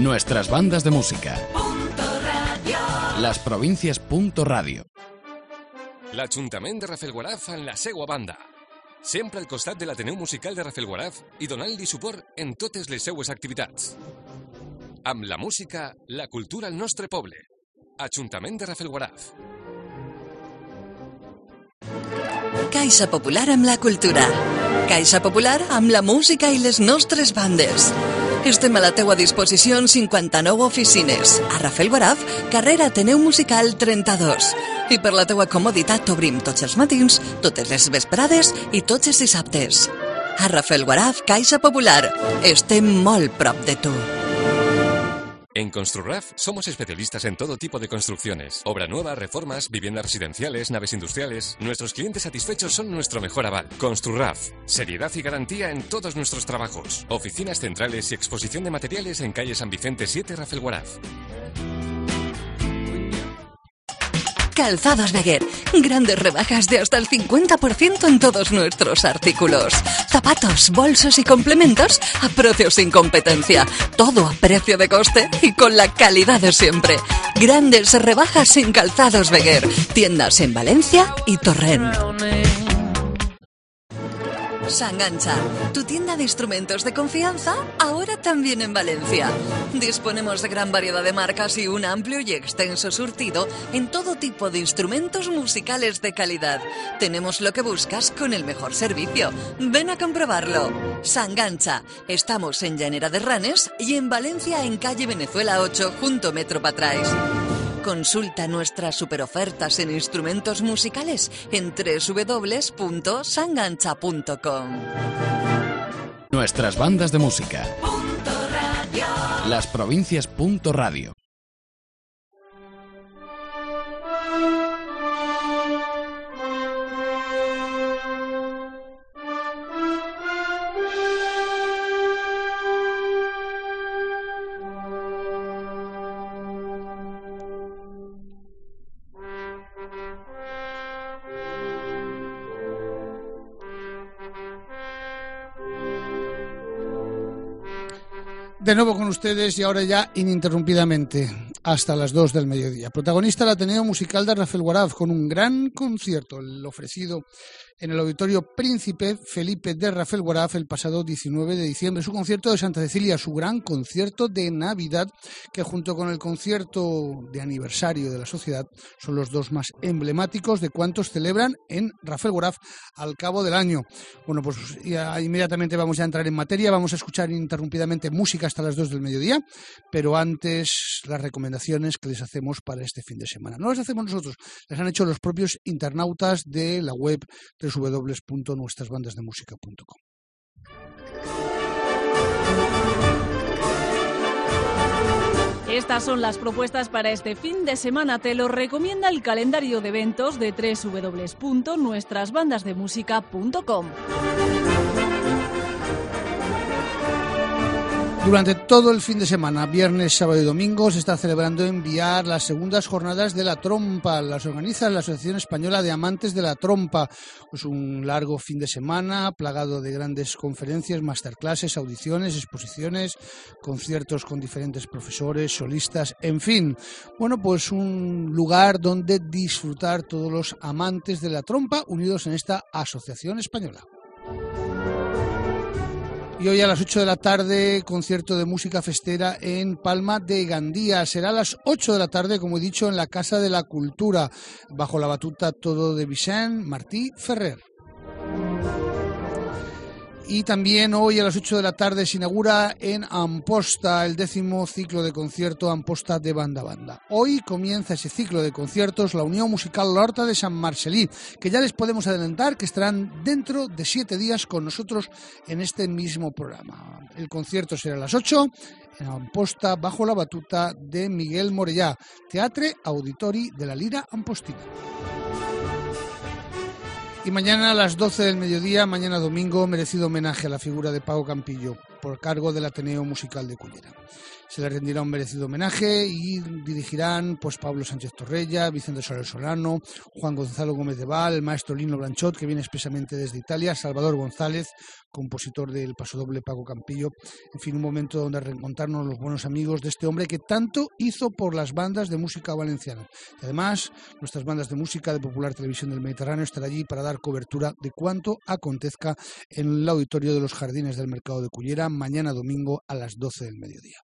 Nuestras bandas de música. Las provincias. Punto radio. L'Ajuntament de Rafelguaraf en la seua banda. Sempre al costat de l'Ateneu Musical de Rafelguaraf i donant-li suport en totes les seues activitats. Amb la música, la cultura al nostre poble. Ajuntament de Rafelguaraf. Caixa Popular amb la cultura. Caixa Popular amb la música i les nostres bandes. Estem a la teua disposició en 59 oficines. A Rafelguaraf, carrera Ateneu Musical 32. I per la teua comoditat obrim tots els matins, totes les vesprades i tots els dissabtes. A Rafelguaraf, Caixa Popular. Estem molt prop de tu. En Construraf somos especialistas en todo tipo de construcciones. Obra nueva, reformas, viviendas residenciales, naves industriales. Nuestros clientes satisfechos son nuestro mejor aval. Construraf. Seriedad y garantía en todos nuestros trabajos. Oficinas centrales y exposición de materiales en calle San Vicente 7, Rafelguaraf. Calzados Beguer. Grandes rebajas de hasta el 50% en todos nuestros artículos. Zapatos, bolsos y complementos a precios sin competencia. Todo a precio de coste y con la calidad de siempre. Grandes rebajas en Calzados Beguer. Tiendas en Valencia y Torrent. Sangancha, tu tienda de instrumentos de confianza, ahora también en Valencia. Disponemos de gran variedad de marcas y un amplio y extenso surtido en todo tipo de instrumentos musicales de calidad. Tenemos lo que buscas con el mejor servicio. Ven a comprobarlo. Sangancha, estamos en Llanera de Ranes y en Valencia en calle Venezuela 8 junto Metro Patrais. Consulta nuestras superofertas en instrumentos musicales en www.sangancha.com. Nuestras bandas de música. Las provincias. Punto radio. De nuevo con ustedes y ahora ya ininterrumpidamente hasta las 2 del mediodía. Protagonista el Ateneo Musical de Rafael Guaraz con un gran concierto, el ofrecido en el Auditorio Príncipe Felipe de Rafael Guaraf el pasado 19 de diciembre. Su concierto de Santa Cecilia, su gran concierto de Navidad, que junto con el concierto de aniversario de la sociedad son los dos más emblemáticos de cuantos celebran en Rafael Guaraf al cabo del año. Bueno, pues ya inmediatamente vamos a entrar en materia, vamos a escuchar ininterrumpidamente música hasta las 2 del mediodía, pero antes las recomendaciones que les hacemos para este fin de semana. No las hacemos nosotros, las han hecho los propios internautas de la web www.nuestrasbandasdemusica.com. Estas son las propuestas para este fin de semana. Te lo recomienda el calendario de eventos de www.nuestrasbandasdemusica.com. Durante todo el fin de semana, viernes, sábado y domingo, se está celebrando en Viar las segundas jornadas de la trompa. Las organiza la Asociación Española de Amantes de la Trompa. Es un largo fin de semana plagado de grandes conferencias, masterclasses, audiciones, exposiciones, conciertos con diferentes profesores, solistas, en fin. Bueno, pues un lugar donde disfrutar todos los amantes de la trompa unidos en esta Asociación Española. Y hoy a las 8 de la tarde, concierto de música festera en Palma de Gandía. Será a las 8 de la tarde, como he dicho, en la Casa de la Cultura, bajo la batuta todo de Vicent Martí Ferrer. Y también hoy a las 8 de la tarde se inaugura en Amposta el décimo ciclo de concierto Amposta de Banda Banda. Hoy comienza ese ciclo de conciertos la Unión Musical La Horta de San Marcelí, que ya les podemos adelantar que estarán dentro de siete días con nosotros en este mismo programa. El concierto será a las 8 en Amposta bajo la batuta de Miguel Morellá, Teatre Auditori de la Lira Ampostina. Y mañana a las 12 del mediodía, mañana domingo, merecido homenaje a la figura de Pago Campillo por cargo del Ateneo Musical de Cullera se le rendirá un merecido homenaje y dirigirán pues Pablo Sánchez Torrella, Vicente Soler Solano, Juan Gonzalo Gómez de Val, el maestro Lino Blanchot, que viene expresamente desde Italia, Salvador González, compositor del pasodoble Pago Campillo. En fin, un momento donde reencontrarnos los buenos amigos de este hombre que tanto hizo por las bandas de música valenciana. Y además, nuestras bandas de música de Popular Televisión del Mediterráneo estarán allí para dar cobertura de cuanto acontezca en el auditorio de los Jardines del Mercado de Cullera mañana domingo a las 12 del mediodía.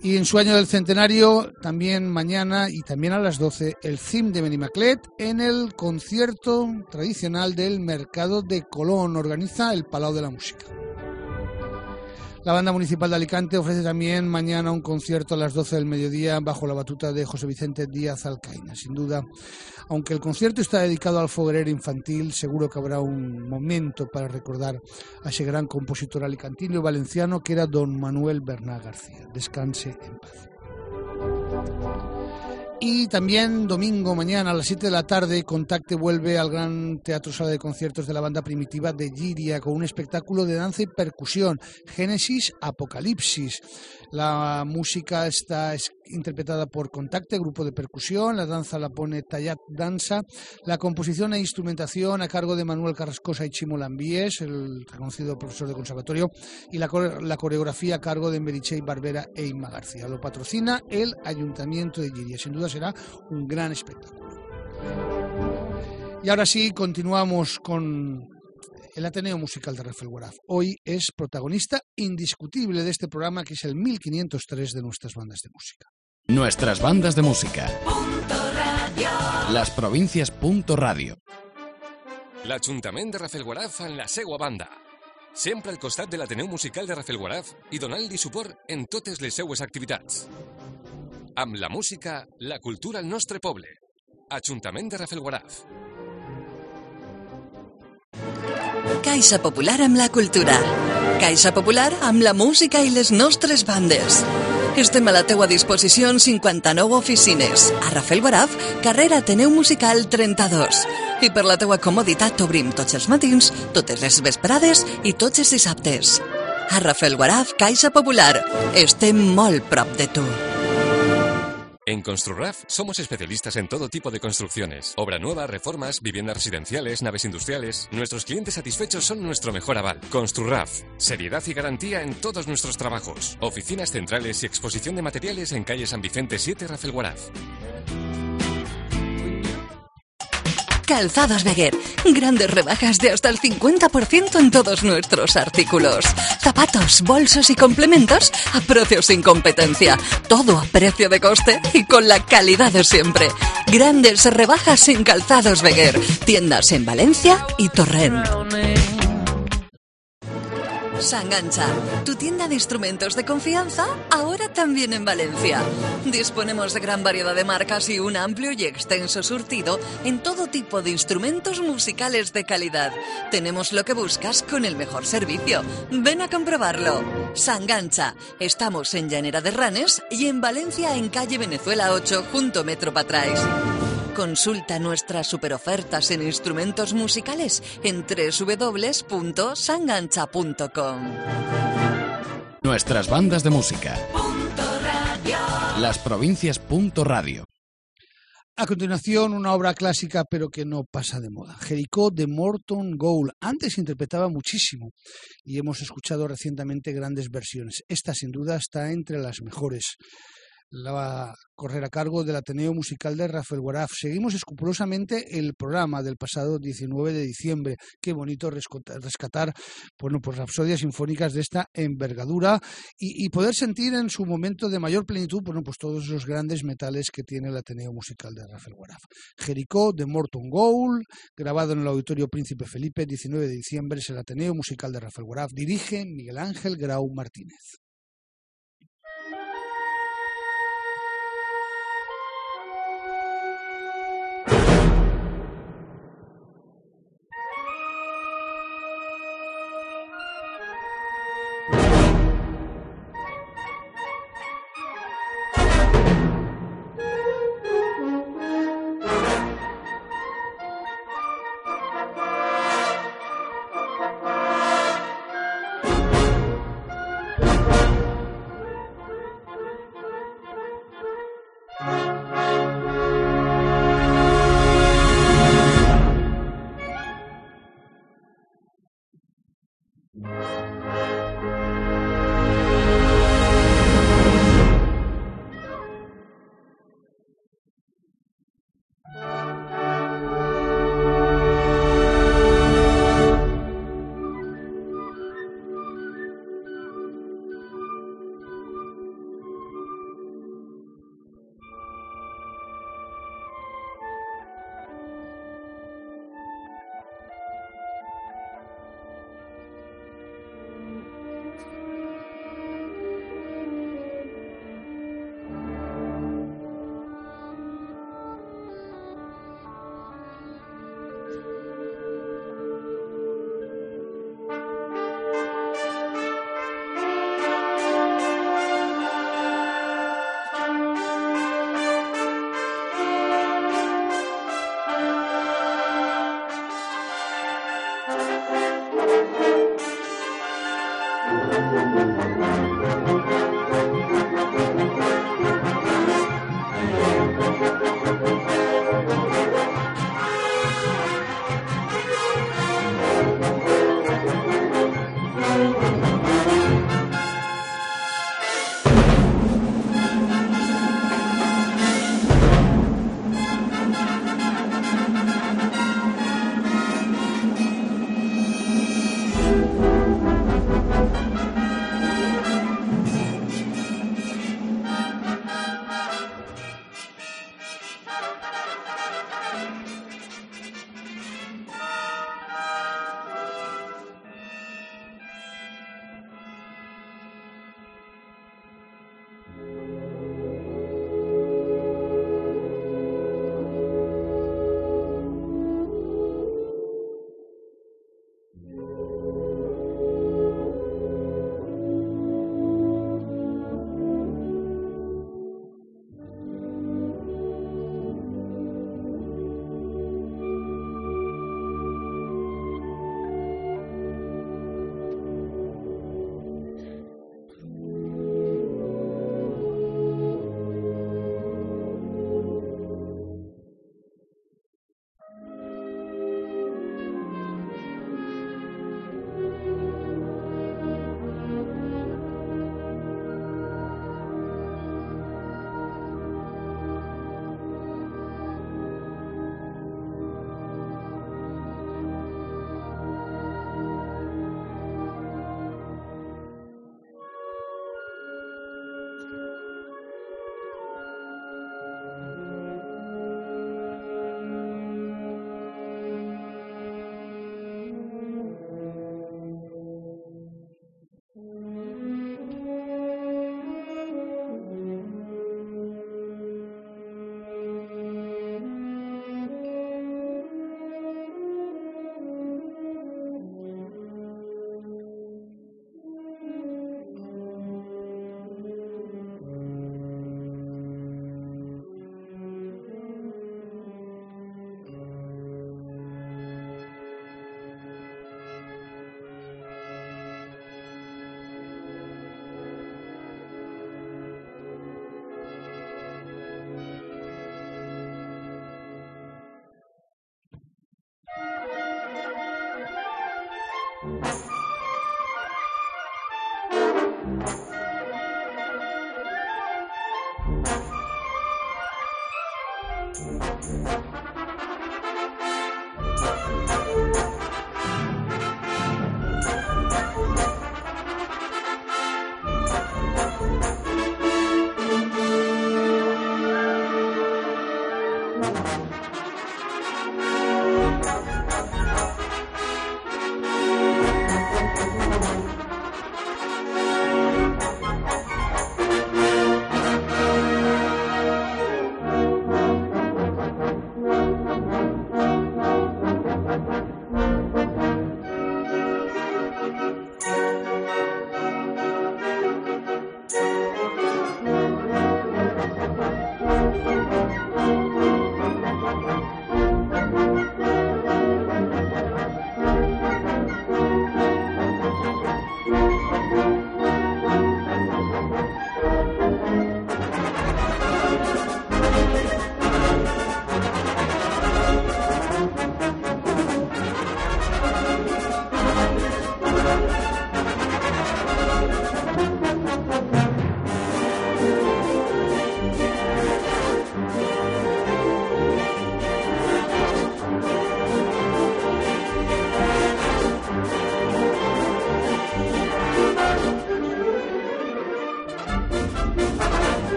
Y en su año del centenario, también mañana y también a las 12, el CIM de Benimaclet en el concierto tradicional del Mercado de Colón. Organiza el Palau de la Música. La Banda Municipal de Alicante ofrece también mañana un concierto a las 12 del mediodía bajo la batuta de José Vicente Díaz Alcaina. Sin duda, aunque el concierto está dedicado al foguerero infantil, seguro que habrá un momento para recordar a ese gran compositor alicantino y valenciano que era don Manuel Bernal García. Descanse en paz. Y también domingo mañana a las 7 de la tarde, Contacte vuelve al Gran Teatro Sala de Conciertos de la banda primitiva de Giria con un espectáculo de danza y percusión, Génesis Apocalipsis. La música está interpretada por Contacte, grupo de percusión, la danza la pone Tallat Danza, la composición e instrumentación a cargo de Manuel Carrascosa y Chimo Lambies, el reconocido profesor de conservatorio, y la, coreografía a cargo de Merichey Barbera e Inma García. Lo patrocina el Ayuntamiento de Giria. Sin duda será un gran espectáculo. Y ahora sí, continuamos con el Ateneo Musical de Rafael Guaraz. Hoy es protagonista indiscutible de este programa que es el 1503 de nuestras bandas de música. Nuestras bandas de música. Las provincias. radio. L'Ajuntament de Rafelguaraf en la segua banda. Sempre al costat de l'Ateneu Musical de Rafelguaraf i donant-li suport en totes les seues activitats. Amb la música, la cultura al nostre poble. Ajuntament de Rafelguaraf. Caixa Popular amb la cultura. Caixa Popular amb la música i les nostres bandes. Estem a la teua disposició en 59 oficines. A Rafael Guaraf, carrera Ateneu Musical 32. I per la teua comoditat obrim tots els matins, totes les vesprades i tots els dissabtes. A Rafael Guaraf, Caixa Popular. Estem molt prop de tu. En Construraf somos especialistas en todo tipo de construcciones. Obra nueva, reformas, viviendas residenciales, naves industriales. Nuestros clientes satisfechos son nuestro mejor aval. Construraf. Seriedad y garantía en todos nuestros trabajos. Oficinas centrales y exposición de materiales en calle San Vicente 7 Rafael Guaraz. Calzados Beguer. Grandes rebajas de hasta el 50% en todos nuestros artículos. Zapatos, bolsos y complementos a precios sin competencia. Todo a precio de coste y con la calidad de siempre. Grandes rebajas en Calzados Beguer. Tiendas en Valencia y Torrent. Sangancha, tu tienda de instrumentos de confianza, ahora también en Valencia. Disponemos de gran variedad de marcas y un amplio y extenso surtido en todo tipo de instrumentos musicales de calidad. Tenemos lo que buscas con el mejor servicio. Ven a comprobarlo. Sangancha, estamos en Llanera de Ranes y en Valencia en calle Venezuela 8 junto Metro Patrais. Consulta nuestras superofertas en instrumentos musicales en www.sangancha.com. Nuestras bandas de música. Las provincias. Radio. A continuación, una obra clásica pero que no pasa de moda. Jericó de Morton Gould. Antes interpretaba muchísimo y hemos escuchado recientemente grandes versiones. Esta sin duda está entre las mejores. La va a correr a cargo del Ateneo Musical de Rafael Guaraf. Seguimos escrupulosamente el programa del pasado 19 de diciembre. Qué bonito rescatar bueno, pues rapsodias sinfónicas de esta envergadura y, poder sentir en su momento de mayor plenitud bueno, pues todos los grandes metales que tiene el Ateneo Musical de Rafael Guaraf. Jericó de Morton Gould, grabado en el Auditorio Príncipe Felipe, 19 de diciembre, es el Ateneo Musical de Rafael Guaraf. Dirige Miguel Ángel Grau Martínez.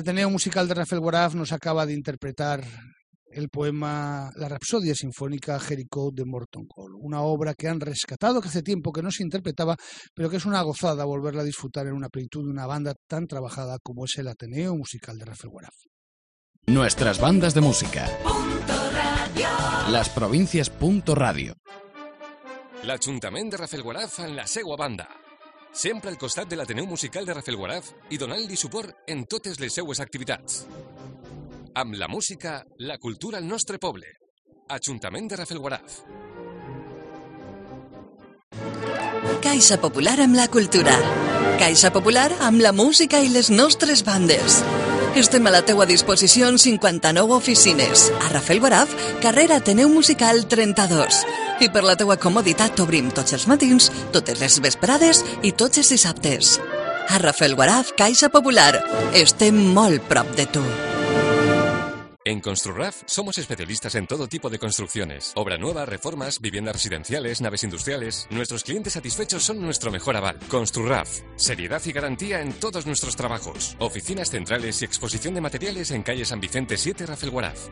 Ateneo Musical de Rafael Guaraf nos acaba de interpretar el poema La Rapsodia Sinfónica Jericho de Morton Cole, una obra que han rescatado, que hace tiempo que no se interpretaba, pero que es una gozada volverla a disfrutar en una plenitud de una banda tan trabajada como es el Ateneo Musical de Rafael Guaraf. Nuestras bandas de música. Las provincias. Radio. L'Ajuntament de Rafelguaraf en la seua banda. Sempre al costat de l'Ateneu Musical de Rafelguaraf i donant-li suport en totes les seues activitats. Amb la música, la cultura al nostre poble. Ajuntament de Rafelguaraf. Caixa Popular amb la cultura. Caixa Popular amb la música i les nostres bandes. Estem a la teua disposició en 59 oficines. A Rafael Guaraf, carrera Ateneu Musical 32. I per la teua comoditat obrim tots els matins, totes les vesprades i tots els dissabtes. A Rafael Guaraf, Caixa Popular. Estem molt prop de tu. En Construraf somos especialistas en todo tipo de construcciones. Obra nueva, reformas, viviendas residenciales, naves industriales. Nuestros clientes satisfechos son nuestro mejor aval. Construraf. Seriedad y garantía en todos nuestros trabajos. Oficinas centrales y exposición de materiales en calle San Vicente 7, Rafael Guaraf.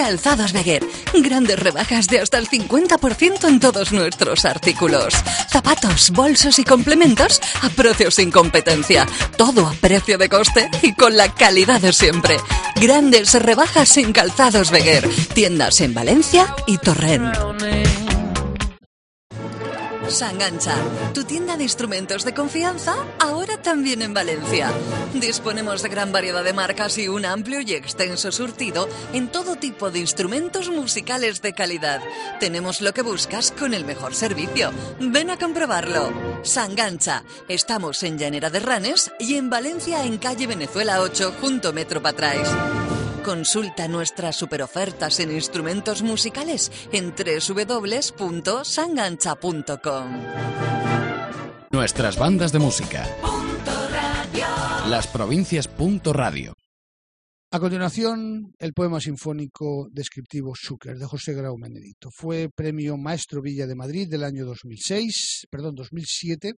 Calzados Beguer. Grandes rebajas de hasta el 50% en todos nuestros artículos. Zapatos, bolsos y complementos a precios sin competencia. Todo a precio de coste y con la calidad de siempre. Grandes rebajas en Calzados Beguer. Tiendas en Valencia y Torrent. Sangancha, tu tienda de instrumentos de confianza, ahora también en Valencia. Disponemos de gran variedad de marcas y un amplio y extenso surtido en todo tipo de instrumentos musicales de calidad. Tenemos lo que buscas con el mejor servicio. Ven a comprobarlo. Sangancha, estamos en Llanera de Ranes y en Valencia en calle Venezuela 8 junto Metro Patrais. Consulta nuestras superofertas en instrumentos musicales en www.sangancha.com. Nuestras bandas de música. Las provincias. Radio. A continuación, el poema sinfónico descriptivo Zucker de José Grau Benedito. Fue premio Maestro Villa de Madrid del año 2006, perdón, 2007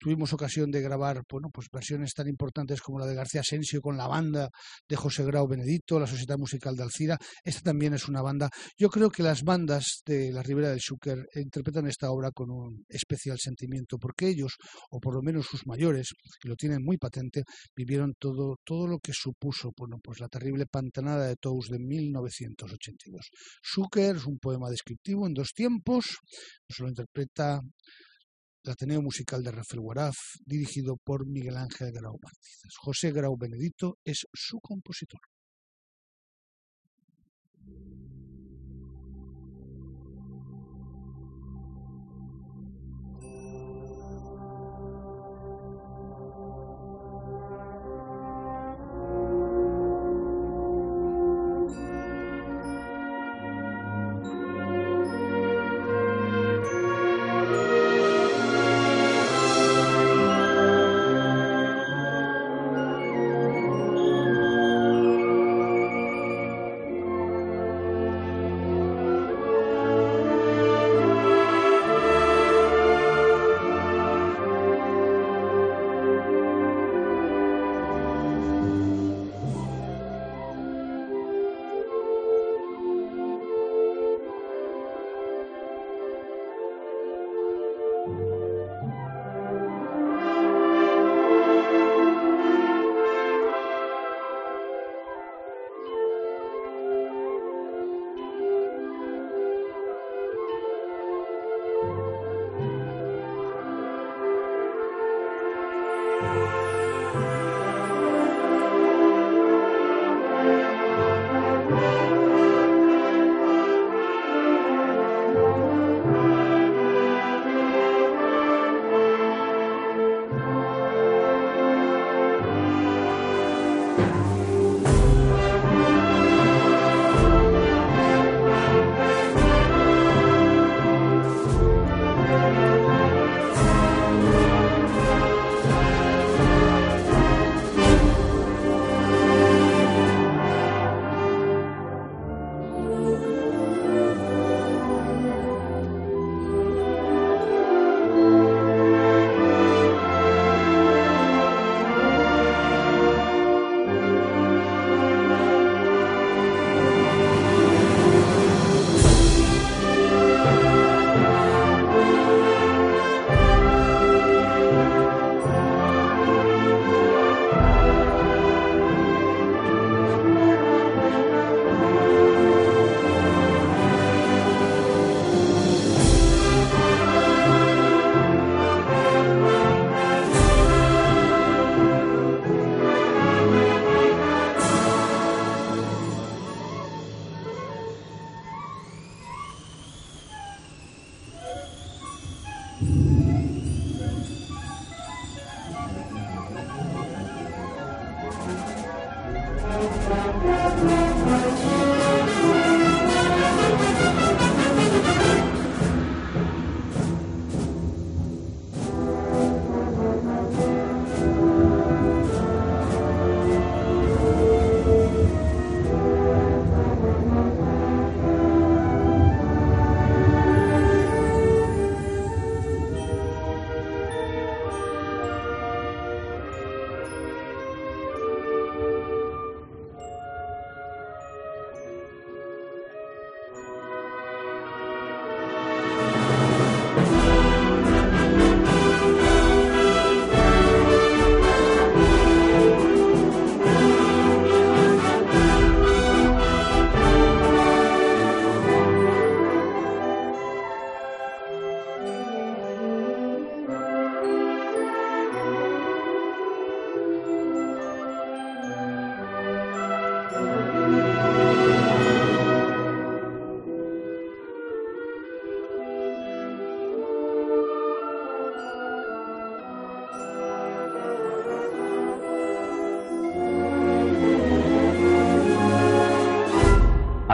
tuvimos ocasión de grabar bueno, pues versiones tan importantes como la de García Asensio con la banda de José Grau Benedito, la Sociedad Musical de Alcira. Esta también es una banda. Yo creo que las bandas de la Ribera del Xúquer interpretan esta obra con un especial sentimiento, porque ellos, o por lo menos sus mayores, y lo tienen muy patente, vivieron todo, todo lo que supuso bueno, pues la terrible pantanada de Tous de 1982. Xúquer es un poema descriptivo en dos tiempos, nos lo interpreta el Ateneo Musical de Rafael Guaraf, dirigido por Miguel Ángel Grau Martínez. José Grau Benedito es su compositor.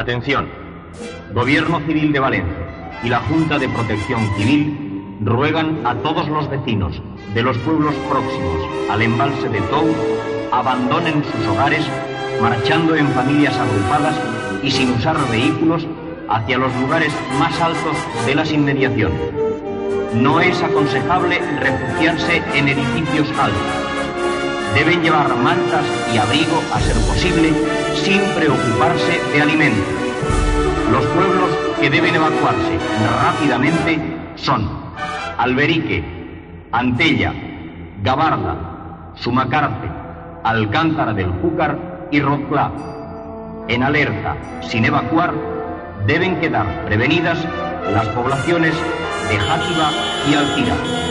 Atención. Gobierno Civil de Valencia y la Junta de Protección Civil ruegan a todos los vecinos de los pueblos próximos al embalse de Tou abandonen sus hogares marchando en familias agrupadas y sin usar vehículos hacia los lugares más altos de las inmediaciones. No es aconsejable refugiarse en edificios altos. Deben llevar mantas y abrigo a ser posible sin preocuparse de alimentos. Los pueblos que deben evacuarse rápidamente son Alberique, Antella, Gabarda, Sumacarce, Alcántara del Júcar y Roclá. En alerta, sin evacuar, deben quedar prevenidas las poblaciones de Játiva y Alquira.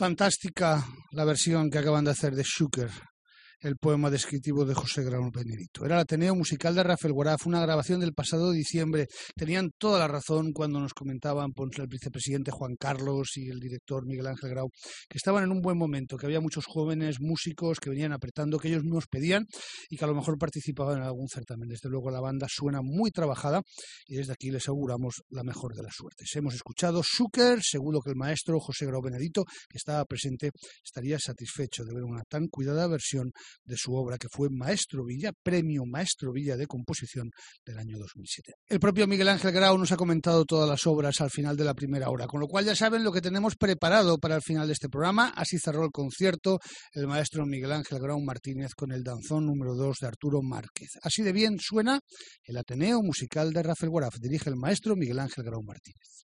Fantástica la versión que acaban de hacer de Schuker el poema descriptivo de José Grano Benedito. Era el Ateneo Musical de Rafael Guaraf, una grabación del pasado diciembre. Tenían toda la razón cuando nos comentaban pues, el vicepresidente Juan Carlos y el director Miguel Ángel Grau, que estaban en un buen momento, que había muchos jóvenes músicos que venían apretando, que ellos nos pedían y que a lo mejor participaban en algún certamen. Desde luego la banda suena muy trabajada y desde aquí les auguramos la mejor de las suertes. Hemos escuchado Zucker, seguro que el maestro José Grau Benedito, que estaba presente, estaría satisfecho de ver una tan cuidada versión de su obra que fue Maestro Villa, premio Maestro Villa de composición del año 2007. El propio Miguel Ángel Grau nos ha comentado todas las obras al final de la primera hora, con lo cual ya saben lo que tenemos preparado para el final de este programa. Así cerró el concierto el maestro Miguel Ángel Grau Martínez con el danzón número 2 de Arturo Márquez. Así de bien suena el Ateneo Musical de Rafael Guaraf. Dirige el maestro Miguel Ángel Grau Martínez.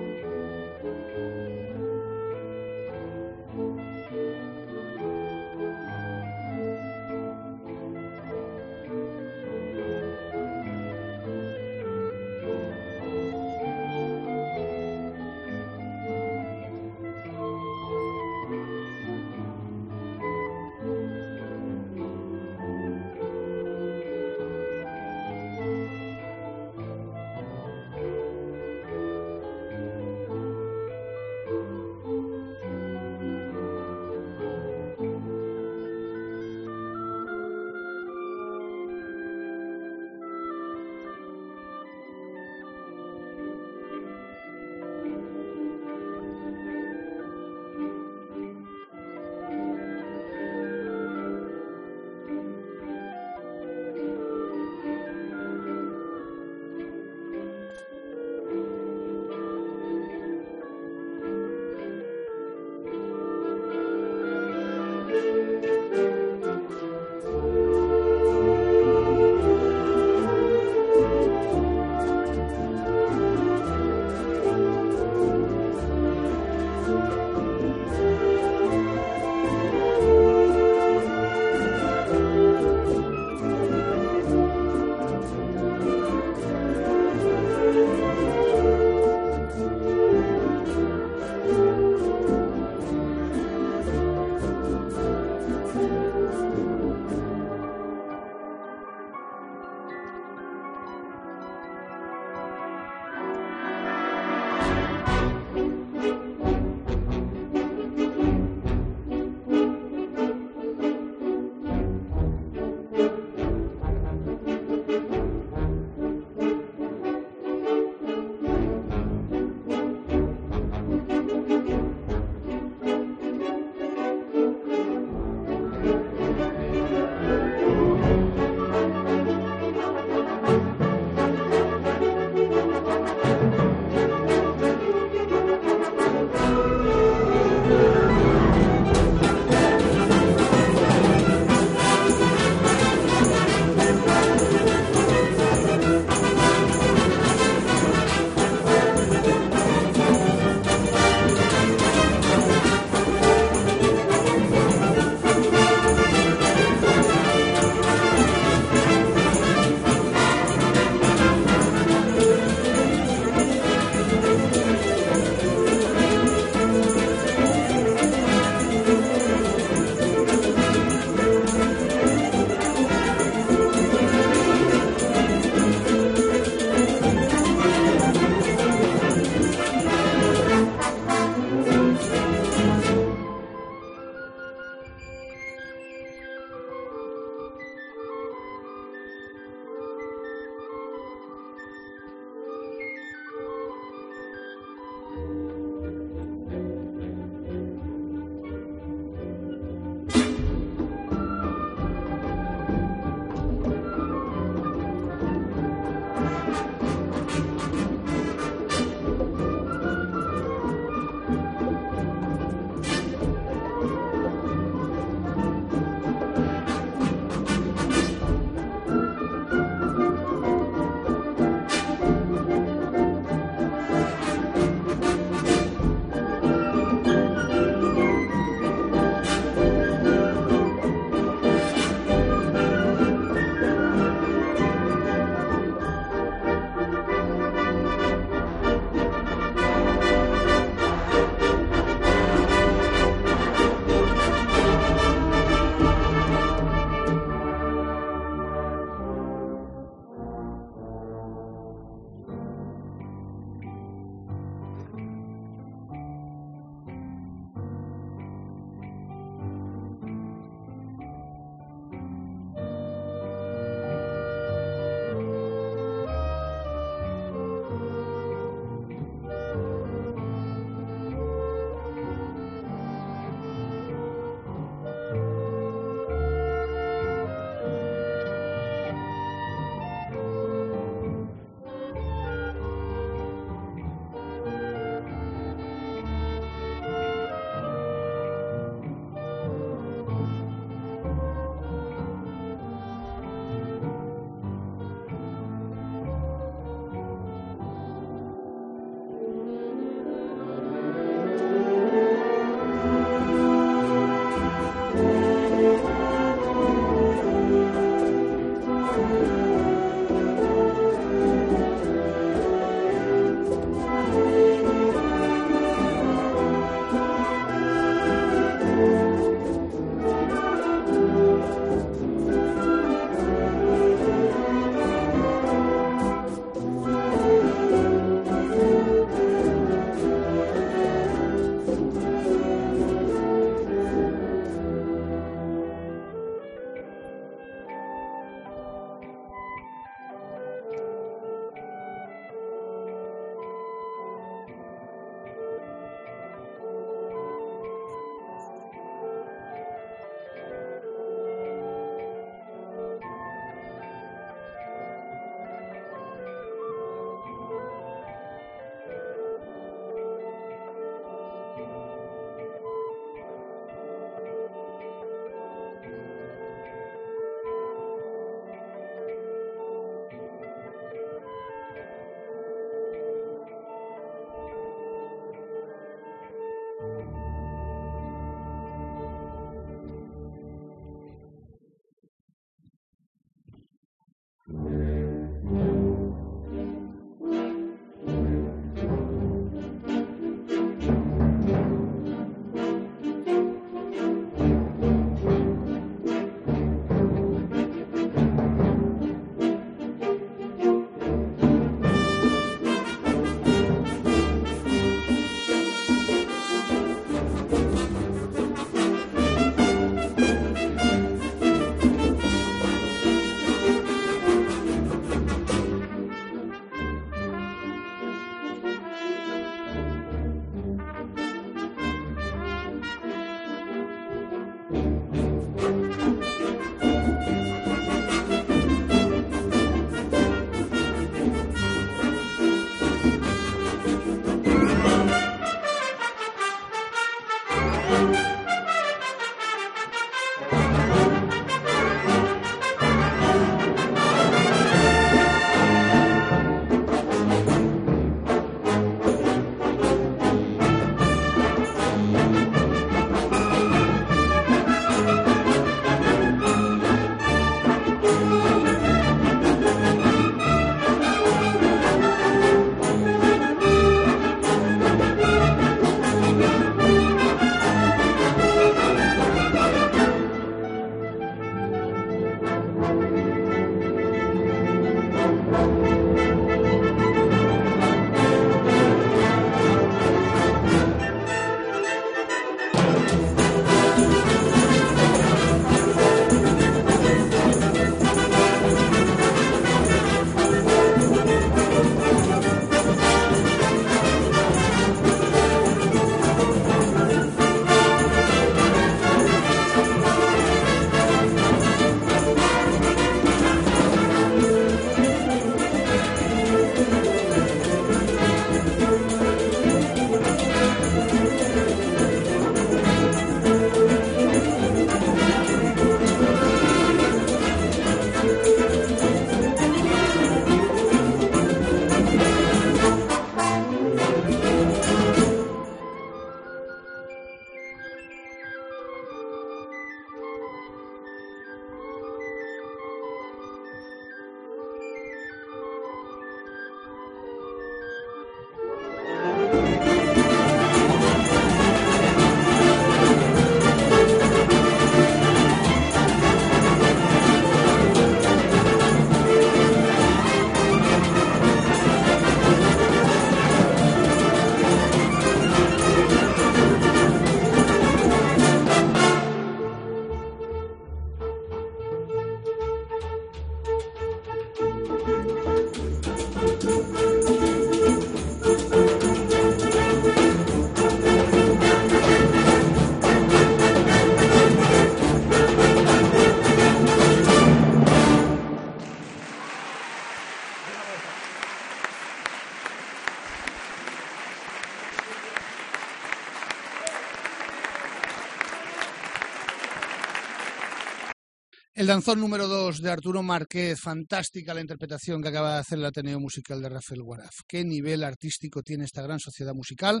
El danzón número 2 de Arturo Márquez, fantástica la interpretación que acaba de hacer el Ateneo Musical de Rafael Guaraf. Qué nivel artístico tiene esta gran sociedad musical.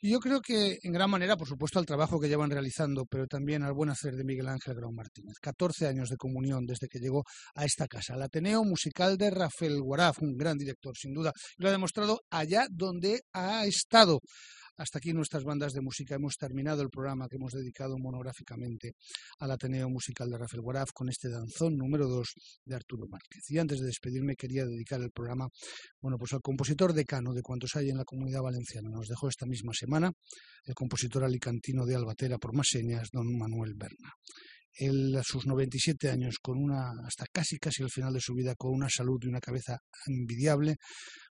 Y yo creo que en gran manera, por supuesto, al trabajo que llevan realizando, pero también al buen hacer de Miguel Ángel Grau Martínez. 14 años de comunión desde que llegó a esta casa. El Ateneo Musical de Rafael Guaraf, un gran director, sin duda. Lo ha demostrado allá donde ha estado. Hasta aquí nuestras bandas de música. Hemos terminado el programa que hemos dedicado monográficamente al Ateneo Musical de Rafael Guaraf con este danzón número 2 de Arturo Márquez. Y antes de despedirme quería dedicar el programa bueno, pues al compositor decano de cuantos hay en la comunidad valenciana. Nos dejó esta misma semana el compositor alicantino de Albatera por más señas, don Manuel Berna. Él a sus 97 años, con una, hasta casi casi al final de su vida, con una salud y una cabeza envidiable,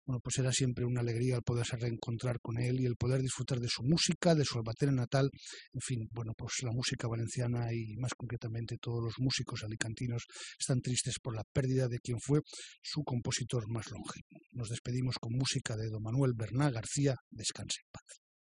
bueno, pues era siempre una alegría el poderse reencontrar con él y el poder disfrutar de su música, de su albatera natal, en fin, bueno, pues la música valenciana y más concretamente todos los músicos alicantinos están tristes por la pérdida de quien fue su compositor más longevo. Nos despedimos con música de don Manuel Berná García, descanse en paz.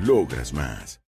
Logras más.